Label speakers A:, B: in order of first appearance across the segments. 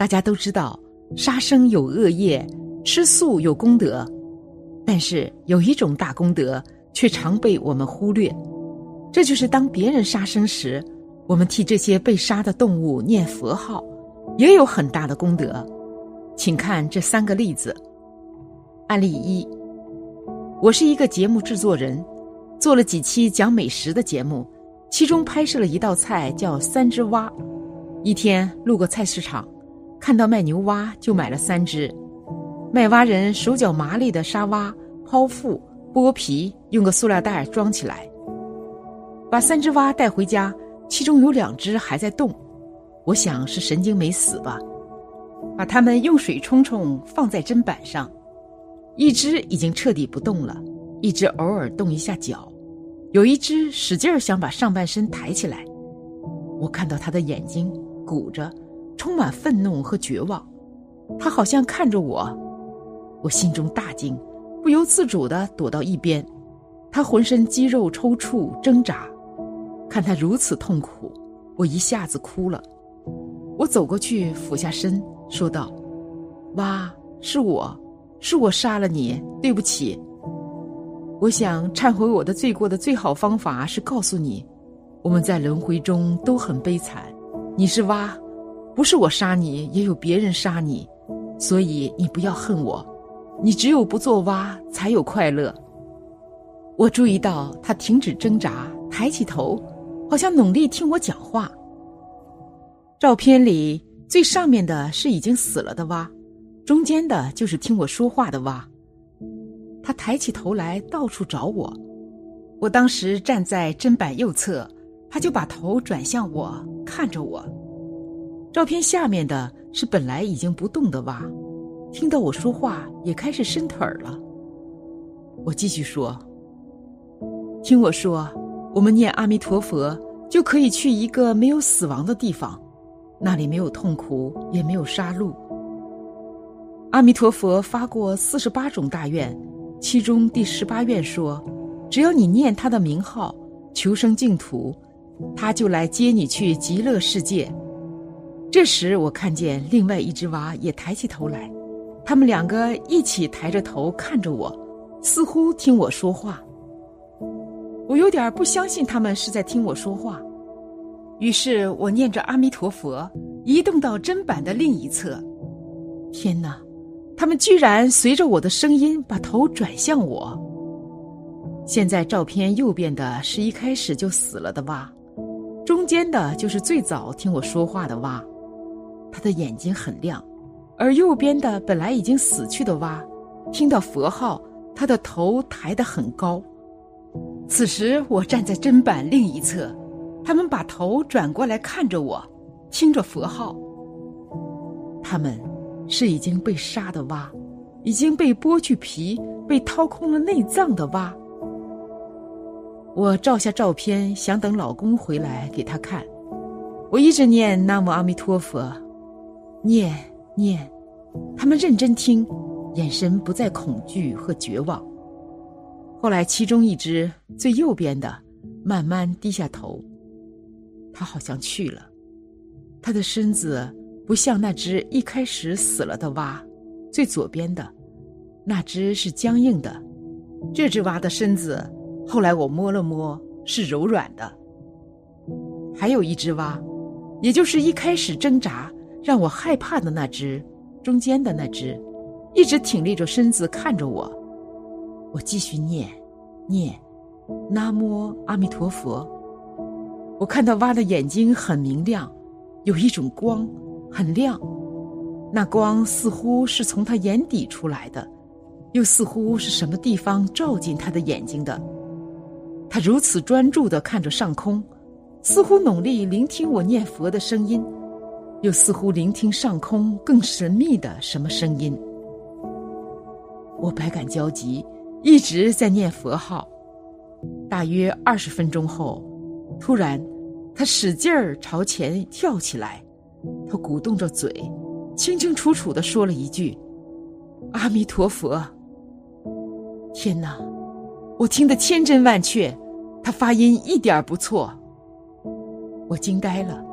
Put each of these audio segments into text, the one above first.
A: 大家都知道，杀生有恶业，吃素有功德，但是有一种大功德却常被我们忽略，这就是当别人杀生时，我们替这些被杀的动物念佛号，也有很大的功德。请看这三个例子。案例一：我是一个节目制作人，做了几期讲美食的节目，其中拍摄了一道菜叫三只蛙。一天路过菜市场。看到卖牛蛙，就买了三只。卖蛙人手脚麻利的杀蛙、剖腹、剥皮，用个塑料袋装起来，把三只蛙带回家。其中有两只还在动，我想是神经没死吧。把它们用水冲冲，放在砧板上。一只已经彻底不动了，一只偶尔动一下脚，有一只使劲儿想把上半身抬起来。我看到它的眼睛鼓着。充满愤怒和绝望，他好像看着我，我心中大惊，不由自主的躲到一边。他浑身肌肉抽搐挣扎，看他如此痛苦，我一下子哭了。我走过去俯下身说道：“蛙，是我，是我杀了你，对不起。我想忏悔我的罪过的最好方法是告诉你，我们在轮回中都很悲惨。你是蛙。”不是我杀你，也有别人杀你，所以你不要恨我。你只有不做蛙，才有快乐。我注意到他停止挣扎，抬起头，好像努力听我讲话。照片里最上面的是已经死了的蛙，中间的就是听我说话的蛙。他抬起头来，到处找我。我当时站在砧板右侧，他就把头转向我，看着我。照片下面的是本来已经不动的蛙，听到我说话也开始伸腿儿了。我继续说：“听我说，我们念阿弥陀佛就可以去一个没有死亡的地方，那里没有痛苦，也没有杀戮。阿弥陀佛发过四十八种大愿，其中第十八愿说，只要你念他的名号，求生净土，他就来接你去极乐世界。”这时，我看见另外一只蛙也抬起头来，他们两个一起抬着头看着我，似乎听我说话。我有点不相信他们是在听我说话，于是我念着阿弥陀佛，移动到砧板的另一侧。天哪，他们居然随着我的声音把头转向我。现在照片右边的是一开始就死了的蛙，中间的就是最早听我说话的蛙。他的眼睛很亮，而右边的本来已经死去的蛙，听到佛号，他的头抬得很高。此时我站在砧板另一侧，他们把头转过来看着我，听着佛号。他们是已经被杀的蛙，已经被剥去皮、被掏空了内脏的蛙。我照下照片，想等老公回来给他看。我一直念南无阿弥陀佛。念念，他们认真听，眼神不再恐惧和绝望。后来，其中一只最右边的慢慢低下头，他好像去了。他的身子不像那只一开始死了的蛙，最左边的那只是僵硬的，这只蛙的身子后来我摸了摸是柔软的。还有一只蛙，也就是一开始挣扎。让我害怕的那只，中间的那只，一直挺立着身子看着我。我继续念，念，南无阿弥陀佛。我看到蛙的眼睛很明亮，有一种光，很亮。那光似乎是从他眼底出来的，又似乎是什么地方照进他的眼睛的。他如此专注地看着上空，似乎努力聆听我念佛的声音。又似乎聆听上空更神秘的什么声音，我百感交集，一直在念佛号。大约二十分钟后，突然，他使劲儿朝前跳起来，他鼓动着嘴，清清楚楚的说了一句：“阿弥陀佛。”天哪，我听得千真万确，他发音一点不错，我惊呆了。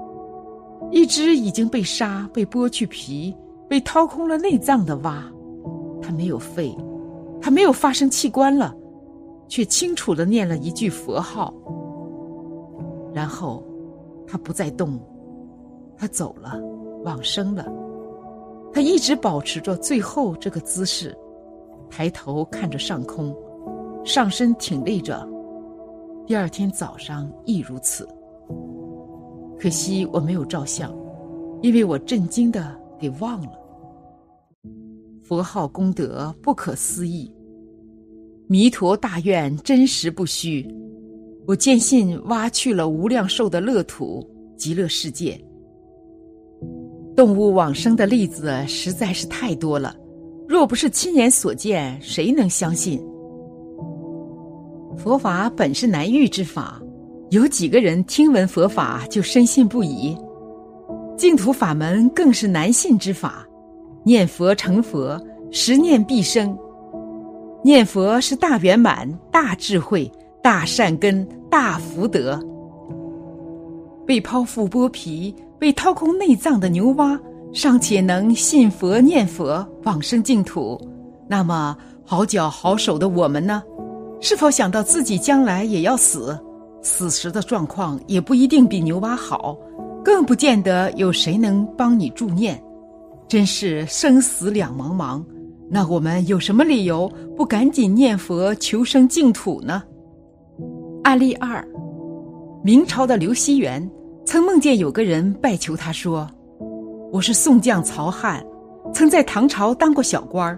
A: 一只已经被杀、被剥去皮、被掏空了内脏的蛙，它没有肺，它没有发声器官了，却清楚的念了一句佛号，然后它不再动，它走了，往生了。它一直保持着最后这个姿势，抬头看着上空，上身挺立着。第二天早上亦如此。可惜我没有照相，因为我震惊的给忘了。佛号功德不可思议，弥陀大愿真实不虚。我坚信挖去了无量寿的乐土极乐世界。动物往生的例子实在是太多了，若不是亲眼所见，谁能相信？佛法本是难遇之法。有几个人听闻佛法就深信不疑？净土法门更是难信之法。念佛成佛，十念必生。念佛是大圆满、大智慧、大善根、大福德。被剖腹剥皮、被掏空内脏的牛蛙，尚且能信佛念佛往生净土，那么好脚好手的我们呢？是否想到自己将来也要死？死时的状况也不一定比牛蛙好，更不见得有谁能帮你助念，真是生死两茫茫。那我们有什么理由不赶紧念佛求生净土呢？案例二：明朝的刘希元曾梦见有个人拜求他说：“我是宋将曹汉，曾在唐朝当过小官儿，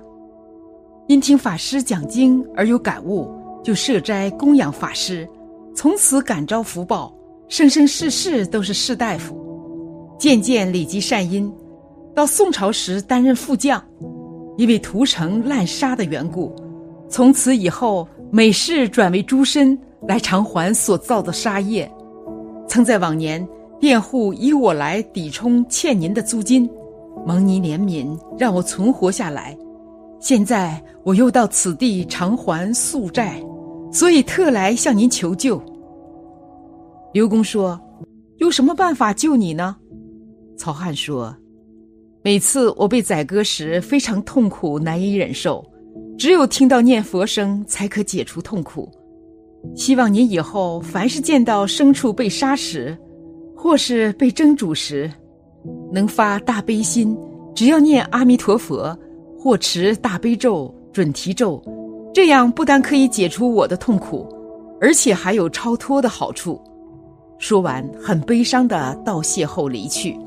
A: 因听法师讲经而有感悟，就设斋供养法师。”从此感召福报，生生世世都是士大夫，渐渐累积善因。到宋朝时担任副将，因为屠城滥杀的缘故，从此以后每事转为诸身来偿还所造的杀业。曾在往年佃户以我来抵充欠您的租金，蒙您怜悯，让我存活下来。现在我又到此地偿还宿债。所以特来向您求救。刘公说：“有什么办法救你呢？”曹汉说：“每次我被宰割时，非常痛苦，难以忍受，只有听到念佛声，才可解除痛苦。希望您以后凡是见到牲畜被杀时，或是被蒸煮时，能发大悲心，只要念阿弥陀佛，或持大悲咒、准提咒。”这样不但可以解除我的痛苦，而且还有超脱的好处。说完，很悲伤的道谢后离去。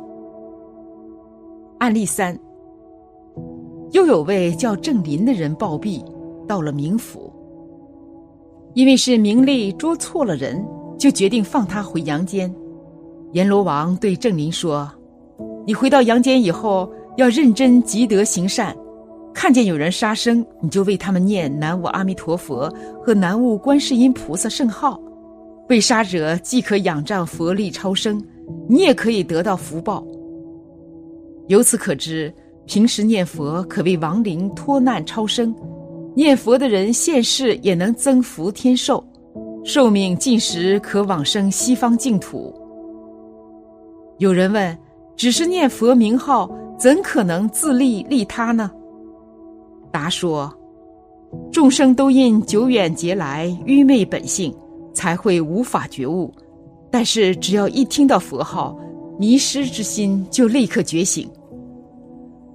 A: 案例三：又有位叫郑林的人暴毙，到了冥府，因为是名利捉错了人，就决定放他回阳间。阎罗王对郑林说：“你回到阳间以后，要认真积德行善。”看见有人杀生，你就为他们念南无阿弥陀佛和南无观世音菩萨圣号。被杀者既可仰仗佛力超生，你也可以得到福报。由此可知，平时念佛可为亡灵脱难超生，念佛的人现世也能增福天寿，寿命尽时可往生西方净土。有人问：只是念佛名号，怎可能自利利他呢？答说：“众生都因久远劫来愚昧本性，才会无法觉悟。但是只要一听到佛号，迷失之心就立刻觉醒。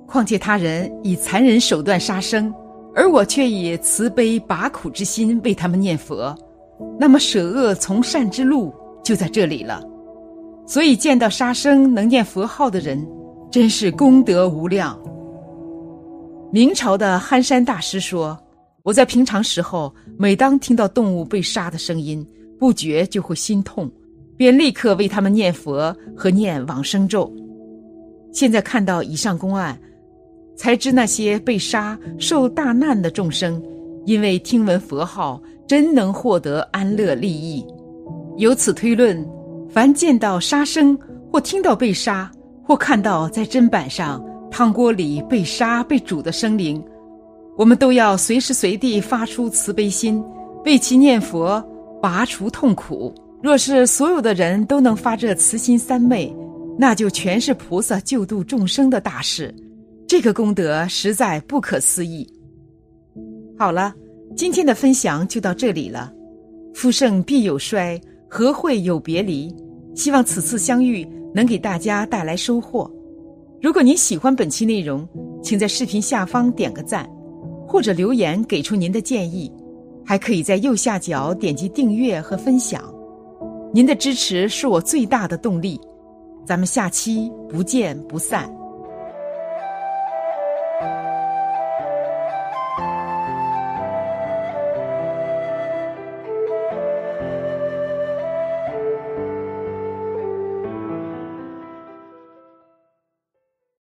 A: 况且他人以残忍手段杀生，而我却以慈悲拔苦之心为他们念佛，那么舍恶从善之路就在这里了。所以见到杀生能念佛号的人，真是功德无量。”明朝的憨山大师说：“我在平常时候，每当听到动物被杀的声音，不觉就会心痛，便立刻为他们念佛和念往生咒。现在看到以上公案，才知那些被杀受大难的众生，因为听闻佛号，真能获得安乐利益。由此推论，凡见到杀生，或听到被杀，或看到在砧板上。”汤锅里被杀被煮的生灵，我们都要随时随地发出慈悲心，为其念佛，拔除痛苦。若是所有的人都能发这慈心三昧，那就全是菩萨救度众生的大事，这个功德实在不可思议。好了，今天的分享就到这里了。夫盛必有衰，和会有别离？希望此次相遇能给大家带来收获。如果您喜欢本期内容，请在视频下方点个赞，或者留言给出您的建议，还可以在右下角点击订阅和分享。您的支持是我最大的动力。咱们下期不见不散。